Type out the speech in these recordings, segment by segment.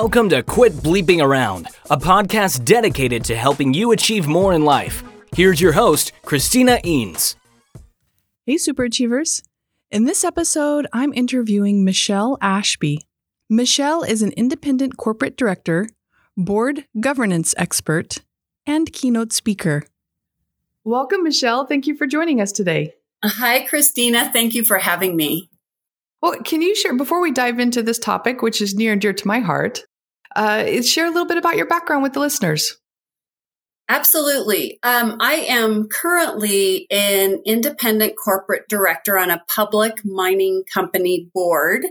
Welcome to Quit Bleeping Around, a podcast dedicated to helping you achieve more in life. Here's your host, Christina Eanes. Hey, super achievers. In this episode, I'm interviewing Michelle Ashby. Michelle is an independent corporate director, board governance expert, and keynote speaker. Welcome, Michelle. Thank you for joining us today. Hi, Christina. Thank you for having me. Well, can you share, before we dive into this topic, which is near and dear to my heart, uh, share a little bit about your background with the listeners? Absolutely. Um, I am currently an independent corporate director on a public mining company board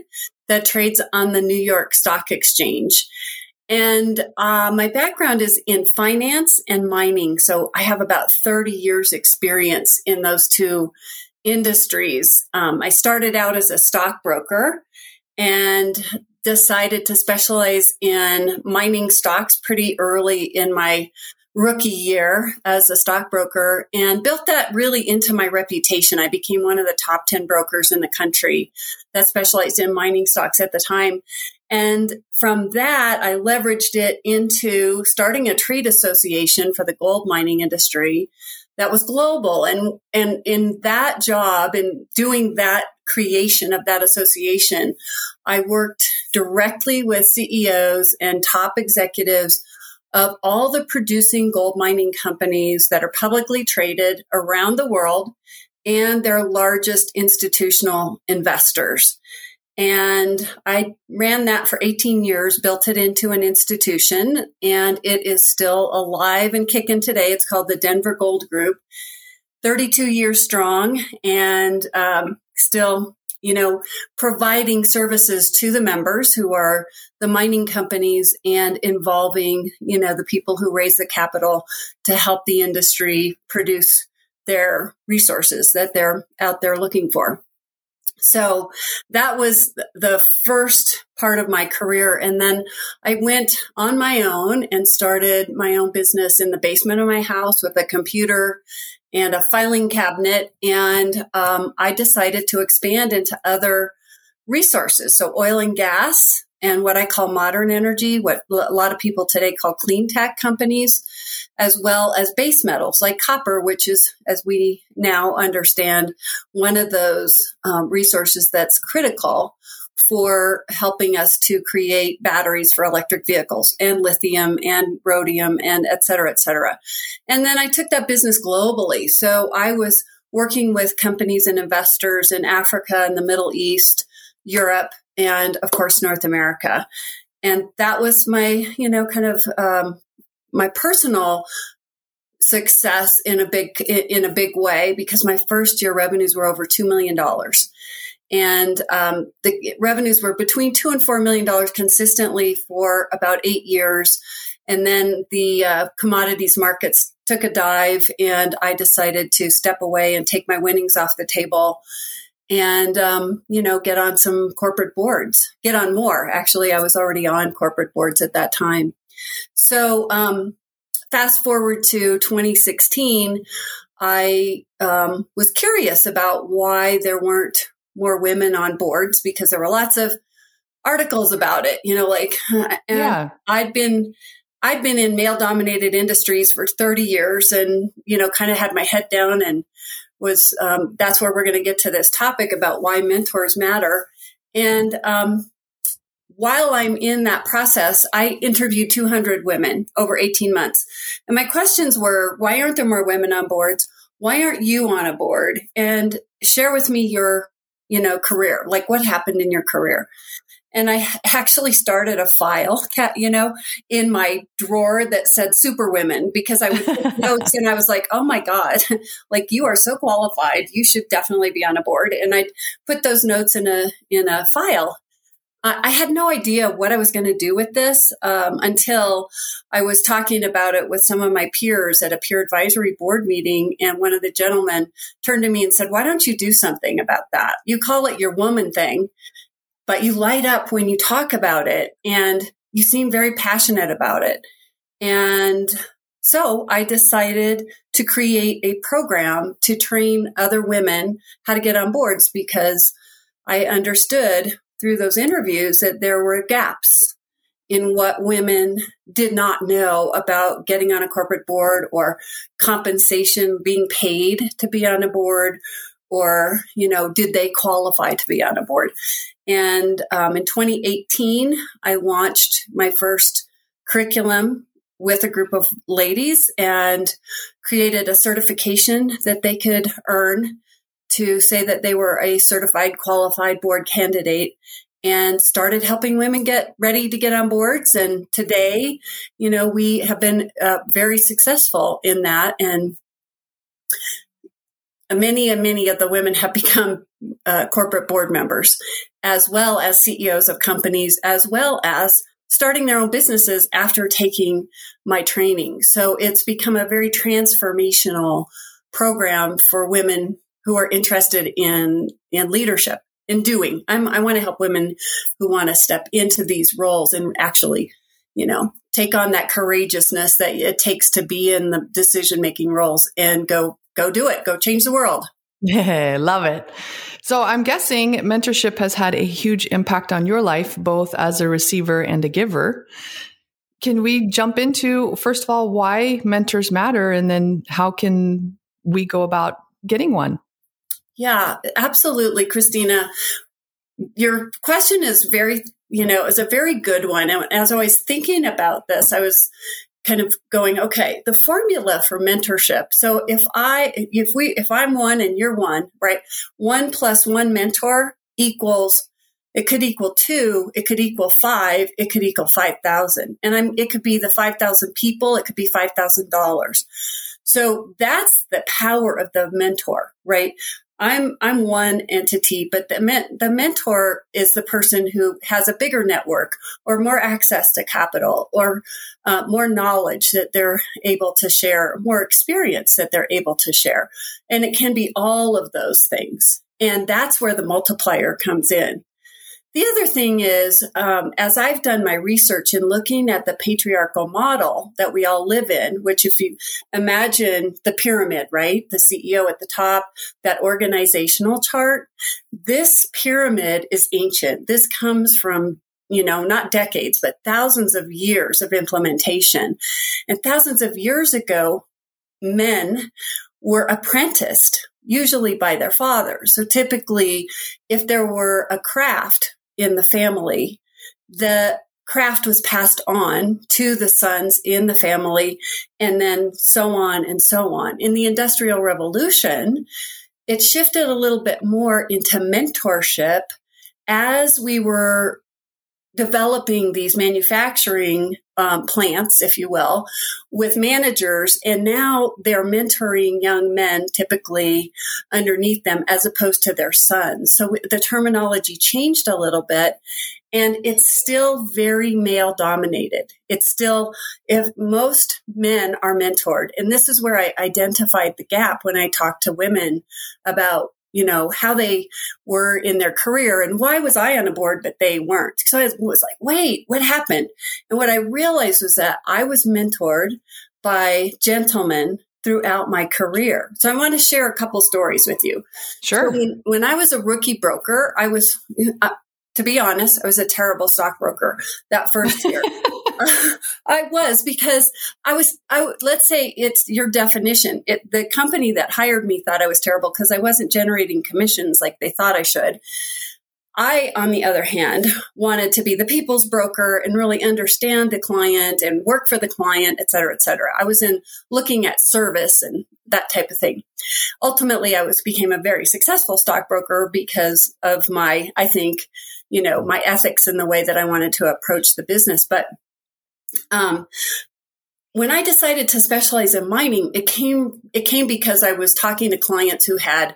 that trades on the New York Stock Exchange. And uh, my background is in finance and mining. So I have about 30 years experience in those two industries. Um, I started out as a stockbroker and decided to specialize in mining stocks pretty early in my rookie year as a stockbroker and built that really into my reputation. I became one of the top 10 brokers in the country that specialized in mining stocks at the time. And from that, I leveraged it into starting a trade association for the gold mining industry that was global. And, and in that job in doing that creation of that association, I worked directly with CEOs and top executives of all the producing gold mining companies that are publicly traded around the world and their largest institutional investors. And I ran that for 18 years, built it into an institution, and it is still alive and kicking today. It's called the Denver Gold Group, 32 years strong, and um, still, you know, providing services to the members who are the mining companies and involving, you know, the people who raise the capital to help the industry produce their resources that they're out there looking for. So that was the first part of my career. And then I went on my own and started my own business in the basement of my house with a computer and a filing cabinet. And um, I decided to expand into other resources. So oil and gas and what I call modern energy, what a lot of people today call clean tech companies, as well as base metals like copper, which is, as we now understand, one of those um, resources that's critical for helping us to create batteries for electric vehicles and lithium and rhodium and et cetera, et cetera. And then I took that business globally. So I was working with companies and investors in Africa and the Middle East, Europe, and of course, North America. And that was my, you know, kind of um, my personal success in a big in a big way because my first year revenues were over two million dollars, and um, the revenues were between two and four million dollars consistently for about eight years, and then the uh, commodities markets took a dive, and I decided to step away and take my winnings off the table and um, you know get on some corporate boards get on more. Actually i was already on corporate boards at that time. So um, fast forward to 2016 i um, was curious about why there weren't more women on boards because there were lots of articles about it you know like yeah. I'd been i'd been in male dominated industries for 30 years and you know kind of had my head down and was um, that's where we're going to get to this topic about why mentors matter. And um, while I'm in that process, I interviewed 200 women over 18 months. And my questions were why aren't there more women on boards? Why aren't you on a board? And share with me your you know career like what happened in your career and I actually started a file, you know, in my drawer that said super women because I would take notes and I was like, oh my God, like you are so qualified. You should definitely be on a board. And I'd put those notes in a, in a file. I had no idea what I was going to do with this um, until I was talking about it with some of my peers at a peer advisory board meeting. And one of the gentlemen turned to me and said, Why don't you do something about that? You call it your woman thing but you light up when you talk about it and you seem very passionate about it. And so I decided to create a program to train other women how to get on boards because I understood through those interviews that there were gaps in what women did not know about getting on a corporate board or compensation being paid to be on a board or you know did they qualify to be on a board and um, in 2018 i launched my first curriculum with a group of ladies and created a certification that they could earn to say that they were a certified qualified board candidate and started helping women get ready to get on boards. And today, you know, we have been uh, very successful in that. And many and many of the women have become uh, corporate board members, as well as CEOs of companies, as well as starting their own businesses after taking my training. So it's become a very transformational program for women who are interested in in leadership in doing. I'm, I want to help women who want to step into these roles and actually, you know, take on that courageousness that it takes to be in the decision making roles and go go do it. Go change the world. Love it. So I'm guessing mentorship has had a huge impact on your life, both as a receiver and a giver. Can we jump into, first of all, why mentors matter and then how can we go about getting one? Yeah, absolutely, Christina. Your question is very, you know, is a very good one. And as I was thinking about this, I was kind of going, okay, the formula for mentorship. So if I, if we, if I'm one and you're one, right? One plus one mentor equals, it could equal two, it could equal five, it could equal 5,000. And I'm, it could be the 5,000 people, it could be $5,000. So that's the power of the mentor, right? I'm I'm one entity, but the men, the mentor is the person who has a bigger network or more access to capital or uh, more knowledge that they're able to share, more experience that they're able to share, and it can be all of those things. And that's where the multiplier comes in. The other thing is, um, as I've done my research in looking at the patriarchal model that we all live in, which if you imagine the pyramid, right? The CEO at the top, that organizational chart, this pyramid is ancient. This comes from you know, not decades, but thousands of years of implementation. And thousands of years ago, men were apprenticed usually by their fathers. So typically, if there were a craft in the family, the craft was passed on to the sons in the family, and then so on and so on. In the Industrial Revolution, it shifted a little bit more into mentorship as we were developing these manufacturing um, plants, if you will, with managers. And now they're mentoring young men typically underneath them as opposed to their sons. So the terminology changed a little bit and it's still very male dominated. It's still, if most men are mentored, and this is where I identified the gap when I talked to women about you know, how they were in their career and why was I on a board, but they weren't. So I was like, wait, what happened? And what I realized was that I was mentored by gentlemen throughout my career. So I want to share a couple stories with you. Sure. So when, when, I was a rookie broker, I was, uh, to be honest, I was a terrible stockbroker that first year. I was because I was, I, let's say it's your definition. It, the company that hired me thought I was terrible because I wasn't generating commissions like they thought I should. I, on the other hand, wanted to be the people's broker and really understand the client and work for the client, et cetera, et cetera. I was in looking at service and that type of thing. Ultimately, I was became a very successful stockbroker because of my, I think, you know, my ethics and the way that I wanted to approach the business. But um, when I decided to specialize in mining, it came it came because I was talking to clients who had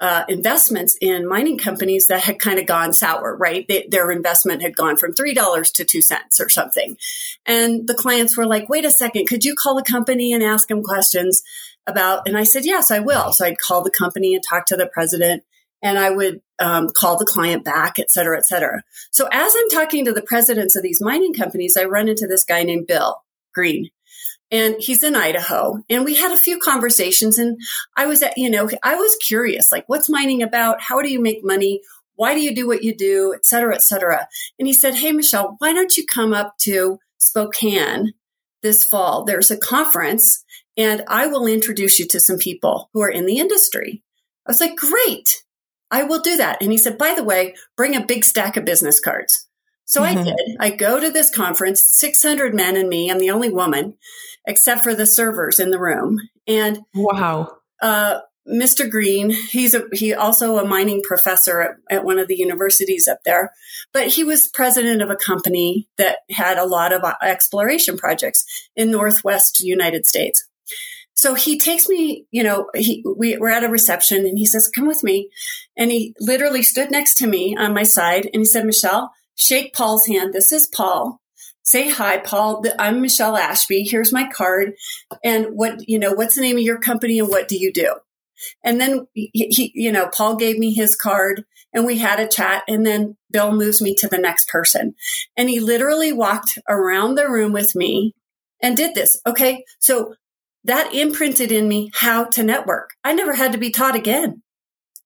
uh, investments in mining companies that had kind of gone sour, right? They, their investment had gone from three dollars to two cents or something, and the clients were like, "Wait a second, could you call the company and ask them questions about?" And I said, "Yes, I will." So I'd call the company and talk to the president and I would um, call the client back, et cetera, et cetera. So as I'm talking to the presidents of these mining companies, I run into this guy named Bill Green. And he's in Idaho. And we had a few conversations. And I was at, you know, I was curious, like, what's mining about? How do you make money? Why do you do what you do, et cetera, et cetera. And he said, Hey, Michelle, why don't you come up to Spokane this fall? There's a conference and I will introduce you to some people who are in the industry. I was like, great. I will do that. And he said, by the way, bring a big stack of business cards. So mm-hmm. I did. I go to this conference, 600 men and me. I'm the only woman, except for the servers in the room. And wow. Uh, Mr. Green, he's a, he also a mining professor at, at, one of the universities up there, but he was president of a company that had a lot of exploration projects in Northwest United States. So he takes me, you know, he, we, we're at a reception and he says, come with me. And he literally stood next to me on my side and he said, Michelle, shake Paul's hand. This is Paul. Say hi, Paul. I'm Michelle Ashby. Here's my card. And what, you know, what's the name of your company and what do you do? And then he, he, you know, Paul gave me his card and we had a chat. And then Bill moves me to the next person. And he literally walked around the room with me and did this. Okay. So that imprinted in me how to network. I never had to be taught again.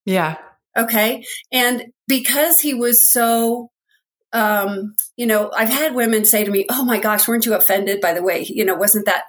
Yeah. Okay. And because he was so, um, you know, I've had women say to me, Oh my gosh, weren't you offended by the way, you know, wasn't that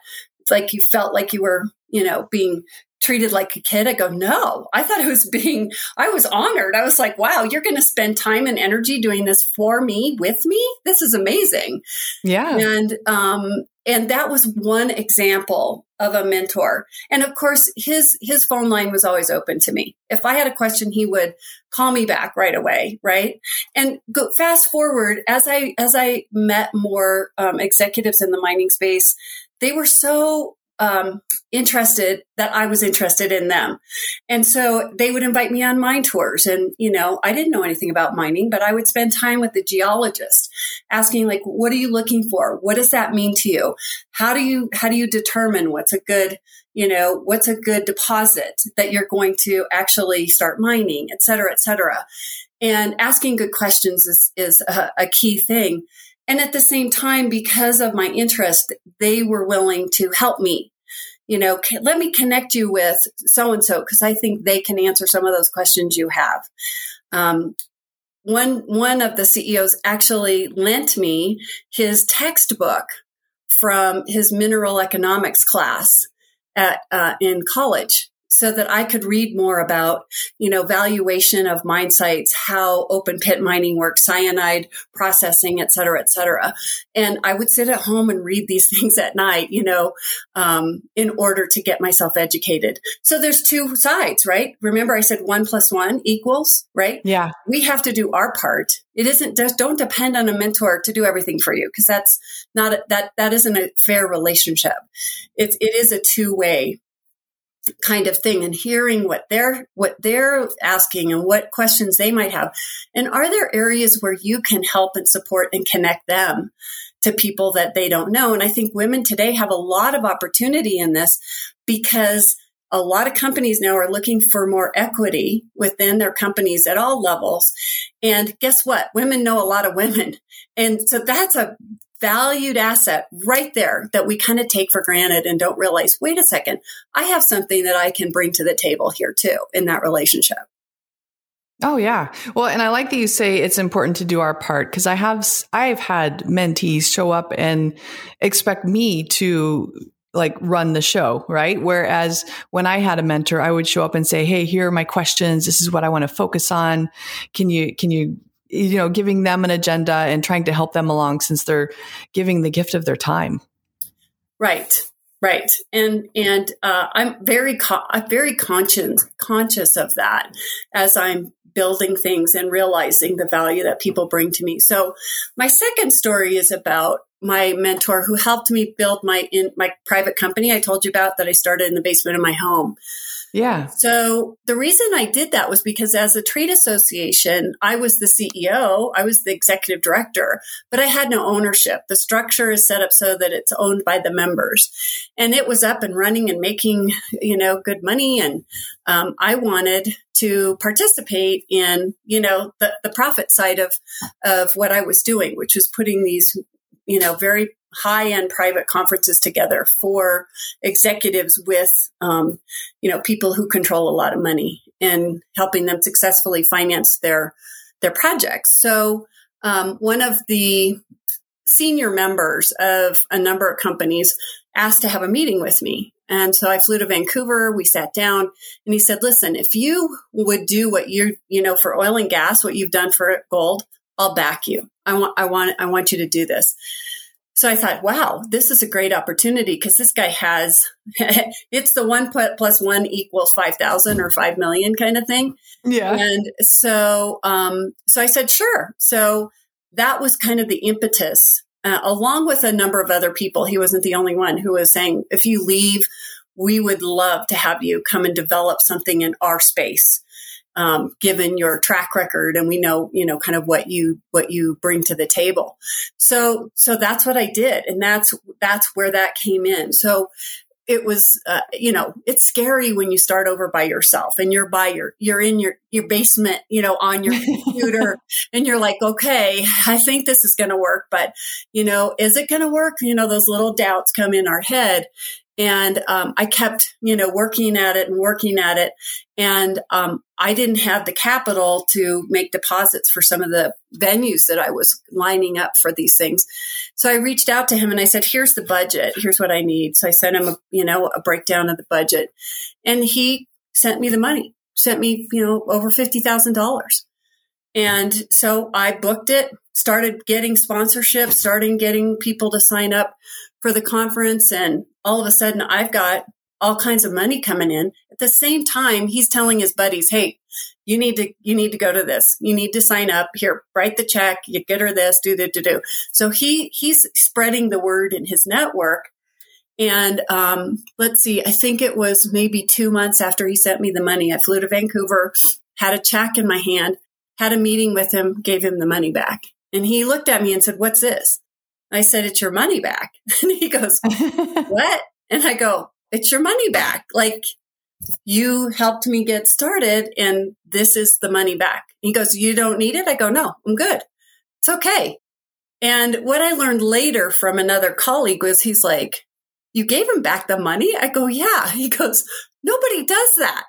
like you felt like you were, you know, being treated like a kid. I go, no, I thought it was being, I was honored. I was like, wow, you're going to spend time and energy doing this for me, with me. This is amazing. Yeah. And, um, and that was one example of a mentor. And of course, his, his phone line was always open to me. If I had a question, he would call me back right away. Right. And go fast forward as I, as I met more, um, executives in the mining space, they were so um, interested that I was interested in them. And so they would invite me on mine tours. And, you know, I didn't know anything about mining, but I would spend time with the geologist asking, like, what are you looking for? What does that mean to you? How do you, how do you determine what's a good, you know, what's a good deposit that you're going to actually start mining, et cetera, et cetera. And asking good questions is, is a, a key thing. And at the same time, because of my interest, they were willing to help me. You know, let me connect you with so and so because I think they can answer some of those questions you have. Um, one one of the CEOs actually lent me his textbook from his mineral economics class at uh, in college so that I could read more about, you know, valuation of mine sites, how open pit mining works, cyanide processing, et cetera, et cetera. And I would sit at home and read these things at night, you know, um, in order to get myself educated. So there's two sides, right? Remember I said one plus one equals, right? Yeah. We have to do our part. It isn't just don't depend on a mentor to do everything for you because that's not a, that that isn't a fair relationship. It's it is a two way kind of thing and hearing what they're what they're asking and what questions they might have. And are there areas where you can help and support and connect them to people that they don't know? And i think women today have a lot of opportunity in this because a lot of companies now are looking for more equity within their companies at all levels. And guess what? Women know a lot of women. And so that's a valued asset right there that we kind of take for granted and don't realize, wait a second, I have something that I can bring to the table here too in that relationship. Oh yeah. Well, and I like that you say it's important to do our part because I have I've had mentees show up and expect me to like run the show, right? Whereas when I had a mentor, I would show up and say, "Hey, here are my questions. This is what I want to focus on. Can you can you you know, giving them an agenda and trying to help them along since they're giving the gift of their time. Right. Right. And, and, uh, I'm very, co- I'm very conscious, conscious of that as I'm building things and realizing the value that people bring to me. So my second story is about my mentor who helped me build my, in my private company I told you about that I started in the basement of my home. Yeah. So the reason I did that was because as a trade association, I was the CEO, I was the executive director, but I had no ownership. The structure is set up so that it's owned by the members. And it was up and running and making, you know, good money. And um, I wanted to participate in, you know, the, the profit side of, of what I was doing, which was putting these, you know, very high end private conferences together for executives with, um, you know, people who control a lot of money and helping them successfully finance their their projects. So um, one of the senior members of a number of companies asked to have a meeting with me. And so I flew to Vancouver. We sat down and he said, listen, if you would do what you're, you know, for oil and gas, what you've done for gold, I'll back you. I want, I want, I want you to do this. So I thought, wow, this is a great opportunity because this guy has, it's the one plus one equals 5,000 or 5 million kind of thing. Yeah. And so, um, so I said, sure. So that was kind of the impetus, uh, along with a number of other people. He wasn't the only one who was saying, if you leave, we would love to have you come and develop something in our space um, given your track record and we know you know kind of what you what you bring to the table. So so that's what i did and that's that's where that came in. So it was uh, you know it's scary when you start over by yourself and you're by your you're in your your basement you know on your computer and you're like okay i think this is going to work but you know is it going to work? You know those little doubts come in our head and um, I kept, you know, working at it and working at it. And um, I didn't have the capital to make deposits for some of the venues that I was lining up for these things. So I reached out to him and I said, "Here's the budget. Here's what I need." So I sent him, a, you know, a breakdown of the budget, and he sent me the money. Sent me, you know, over fifty thousand dollars. And so I booked it, started getting sponsorships, starting getting people to sign up for the conference and all of a sudden I've got all kinds of money coming in. At the same time, he's telling his buddies, "Hey, you need to you need to go to this. You need to sign up. Here, write the check. You get her this. Do the do do." So he he's spreading the word in his network. And um, let's see, I think it was maybe two months after he sent me the money. I flew to Vancouver, had a check in my hand, had a meeting with him, gave him the money back. And he looked at me and said, What's this? I said, It's your money back. And he goes, What? And I go, It's your money back. Like, you helped me get started, and this is the money back. He goes, You don't need it? I go, No, I'm good. It's okay. And what I learned later from another colleague was he's like, You gave him back the money? I go, Yeah. He goes, Nobody does that.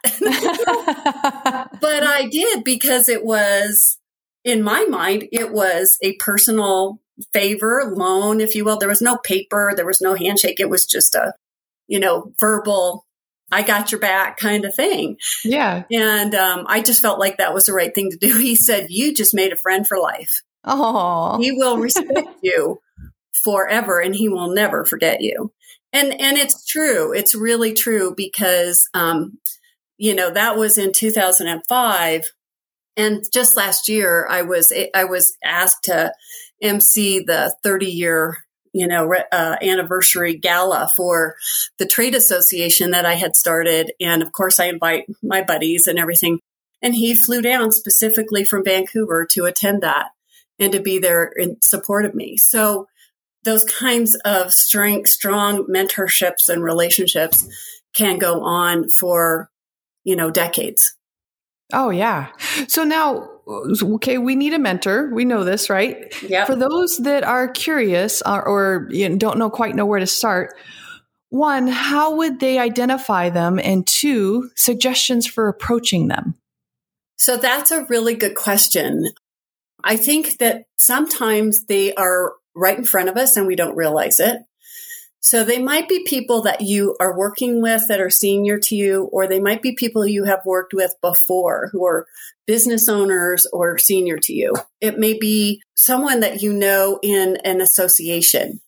but I did because it was, in my mind, it was a personal favor, loan, if you will. There was no paper, there was no handshake. It was just a, you know, verbal, I got your back kind of thing. Yeah. And um, I just felt like that was the right thing to do. He said, You just made a friend for life. Oh. He will respect you forever and he will never forget you. And and it's true. It's really true because um, you know, that was in 2005 and just last year I was I was asked to MC the 30 year you know uh, anniversary gala for the trade association that I had started, and of course I invite my buddies and everything. And he flew down specifically from Vancouver to attend that and to be there in support of me. So those kinds of strength, strong mentorships and relationships can go on for you know decades. Oh yeah. So now okay, we need a mentor. We know this, right? Yeah. For those that are curious or, or you know, don't know quite know where to start, one, how would they identify them? And two, suggestions for approaching them. So that's a really good question. I think that sometimes they are right in front of us and we don't realize it. So they might be people that you are working with that are senior to you, or they might be people you have worked with before who are business owners or senior to you. It may be someone that you know in an association.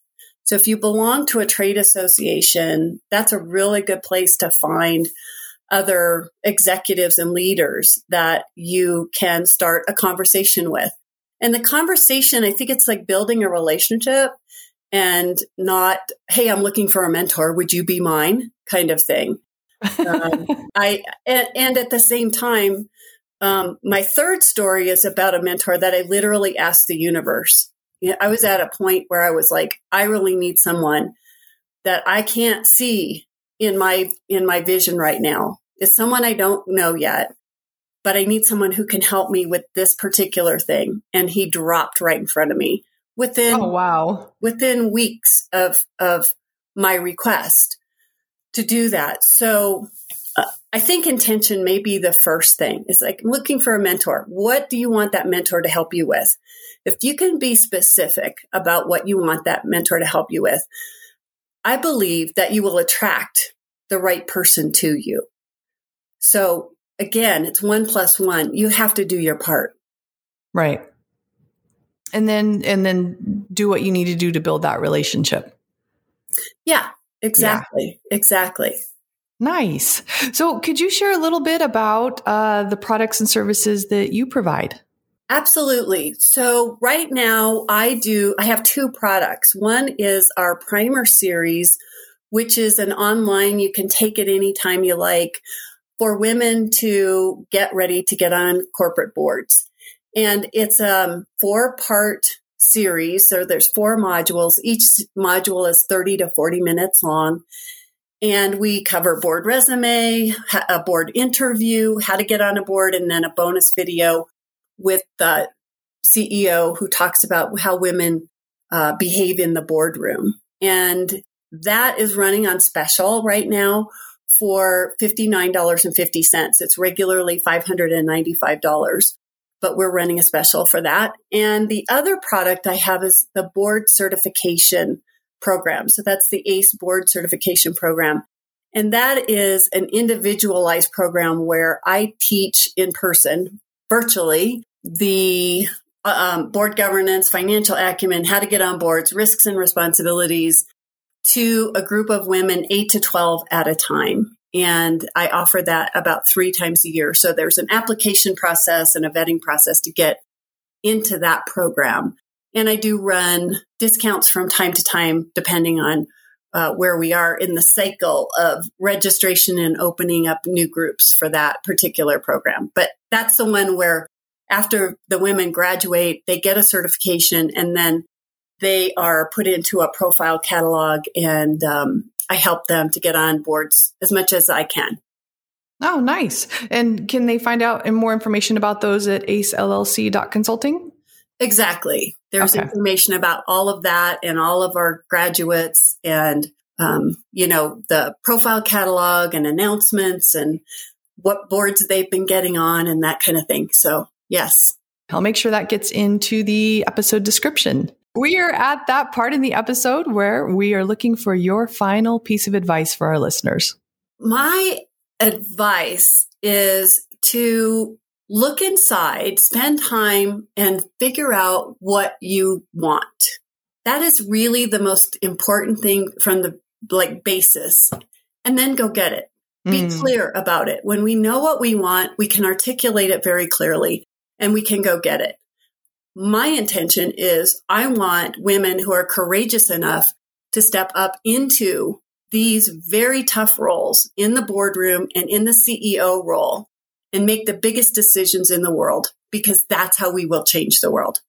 So if you belong to a trade association, that's a really good place to find other executives and leaders that you can start a conversation with. And the conversation, I think it's like building a relationship and not, hey, I'm looking for a mentor. Would you be mine? Kind of thing. um, I and, and, at the same time, um, my third story is about a mentor that I literally asked the universe. You know, I was at a point where I was like, I really need someone that I can't see in my in my vision right now. It's someone I don't know yet, but I need someone who can help me with this particular thing. And he dropped right in front of me within oh wow within weeks of of my request to do that so uh, I think intention may be the first thing. It's like looking for a mentor. What do you want that mentor to help you with? If you can be specific about what you want that mentor to help you with, I believe that you will attract the right person to you. So again, it's one plus one. You have to do your part. Right. And then, and then do what you need to do to build that relationship. Yeah, exactly. Yeah. Exactly. Nice. So, could you share a little bit about uh, the products and services that you provide? Absolutely. So, right now, I do, I have two products. One is our primer series, which is an online, you can take it anytime you like for women to get ready to get on corporate boards. And it's a um, four part series. So there's four modules. Each module is 30 to 40 minutes long. And we cover board resume, a board interview, how to get on a board, and then a bonus video with the CEO who talks about how women uh, behave in the boardroom. And that is running on special right now for $59.50. It's regularly $595 but we're running a special for that. And the other product I have is the board certification program. So that's the ACE board certification program. And that is an individualized program where I teach in person, virtually, the um, board governance, financial acumen, how to get on boards, risks and responsibilities to a group of women, eight to 12 at a time. And I offer that about three times a year. So there's an application process and a vetting process to get into that program. And I do run discounts from time to time, depending on uh, where we are in the cycle of registration and opening up new groups for that particular program. But that's the one where after the women graduate, they get a certification and then they are put into a profile catalog and um, I help them to get on boards as much as I can. Oh, nice. And can they find out more information about those at acellc.consulting? Exactly. There's okay. information about all of that and all of our graduates and, um, you know, the profile catalog and announcements and what boards they've been getting on and that kind of thing. So, yes. I'll make sure that gets into the episode description. We are at that part in the episode where we are looking for your final piece of advice for our listeners. My advice is to look inside, spend time, and figure out what you want. That is really the most important thing from the like basis. And then go get it. Be mm. clear about it. When we know what we want, we can articulate it very clearly and we can go get it my intention is I want women who are courageous enough to step up into these very tough roles in the boardroom and in the CEO role and make the biggest decisions in the world because that's how we will change the world.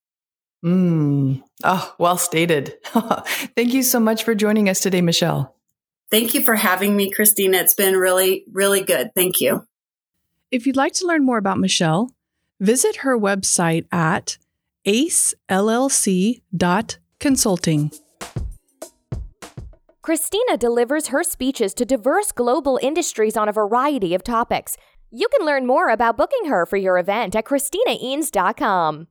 Mm. Oh, well stated. Thank you so much for joining us today, Michelle. Thank you for having me, Christina. It's been really, really good. Thank you. If you'd like to learn more about Michelle, visit her website at acellc.consulting. Christina delivers her speeches to diverse global industries on a variety of topics. You can learn more about booking her for your event at ChristinaEanes.com.